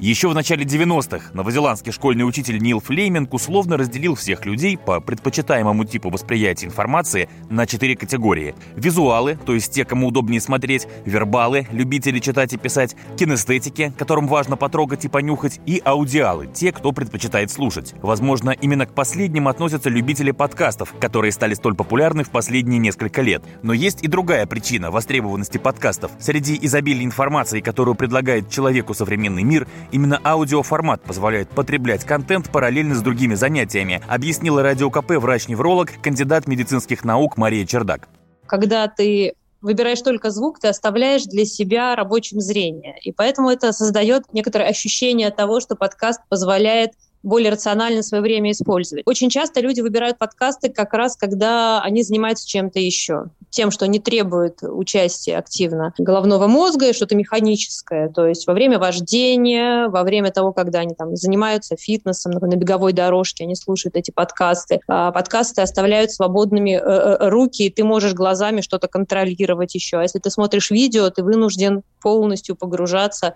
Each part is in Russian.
Еще в начале 90-х новозеландский школьный учитель Нил Флейминг условно разделил всех людей по предпочитаемому типу восприятия информации на четыре категории. Визуалы, то есть те, кому удобнее смотреть, вербалы, любители читать и писать, кинестетики, которым важно потрогать и понюхать, и аудиалы, те, кто предпочитает слушать. Возможно, именно к последним относятся любители подкастов, которые стали столь популярны в последние несколько лет. Но есть и другая причина востребованности подкастов. Среди изобилия информации, которую предлагает человеку современный мир, Именно аудиоформат позволяет потреблять контент параллельно с другими занятиями, объяснила Радио КП врач-невролог, кандидат медицинских наук Мария Чердак. Когда ты выбираешь только звук, ты оставляешь для себя рабочим зрение. И поэтому это создает некоторое ощущение того, что подкаст позволяет более рационально свое время использовать. Очень часто люди выбирают подкасты как раз, когда они занимаются чем-то еще. Тем, что не требует участия активно головного мозга и что-то механическое. То есть во время вождения, во время того, когда они там занимаются фитнесом, например, на беговой дорожке, они слушают эти подкасты. А подкасты оставляют свободными э, э, руки, и ты можешь глазами что-то контролировать еще. А если ты смотришь видео, ты вынужден полностью погружаться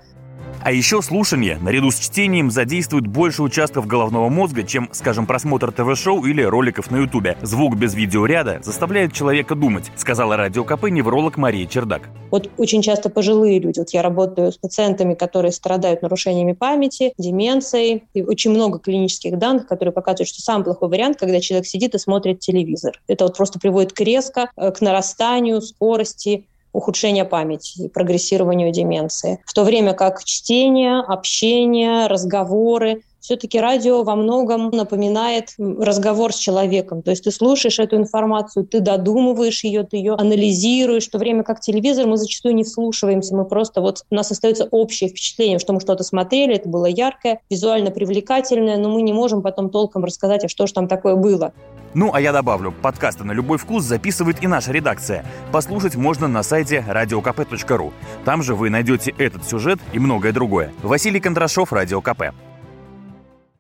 а еще слушание, наряду с чтением, задействует больше участков головного мозга, чем, скажем, просмотр ТВ-шоу или роликов на Ютубе. Звук без видеоряда заставляет человека думать, сказала радио КП невролог Мария Чердак. Вот очень часто пожилые люди, вот я работаю с пациентами, которые страдают нарушениями памяти, деменцией, и очень много клинических данных, которые показывают, что самый плохой вариант, когда человек сидит и смотрит телевизор. Это вот просто приводит к резко, э, к нарастанию скорости ухудшения памяти и прогрессированию деменции. В то время как чтение, общение, разговоры все-таки радио во многом напоминает разговор с человеком. То есть ты слушаешь эту информацию, ты додумываешь ее, ты ее анализируешь, в то время как телевизор мы зачастую не вслушиваемся, мы просто вот у нас остается общее впечатление, что мы что-то смотрели, это было яркое, визуально привлекательное, но мы не можем потом толком рассказать, а что же там такое было. Ну, а я добавлю, подкасты на любой вкус записывает и наша редакция. Послушать можно на сайте radiokp.ru. Там же вы найдете этот сюжет и многое другое. Василий Кондрашов, Радио КП.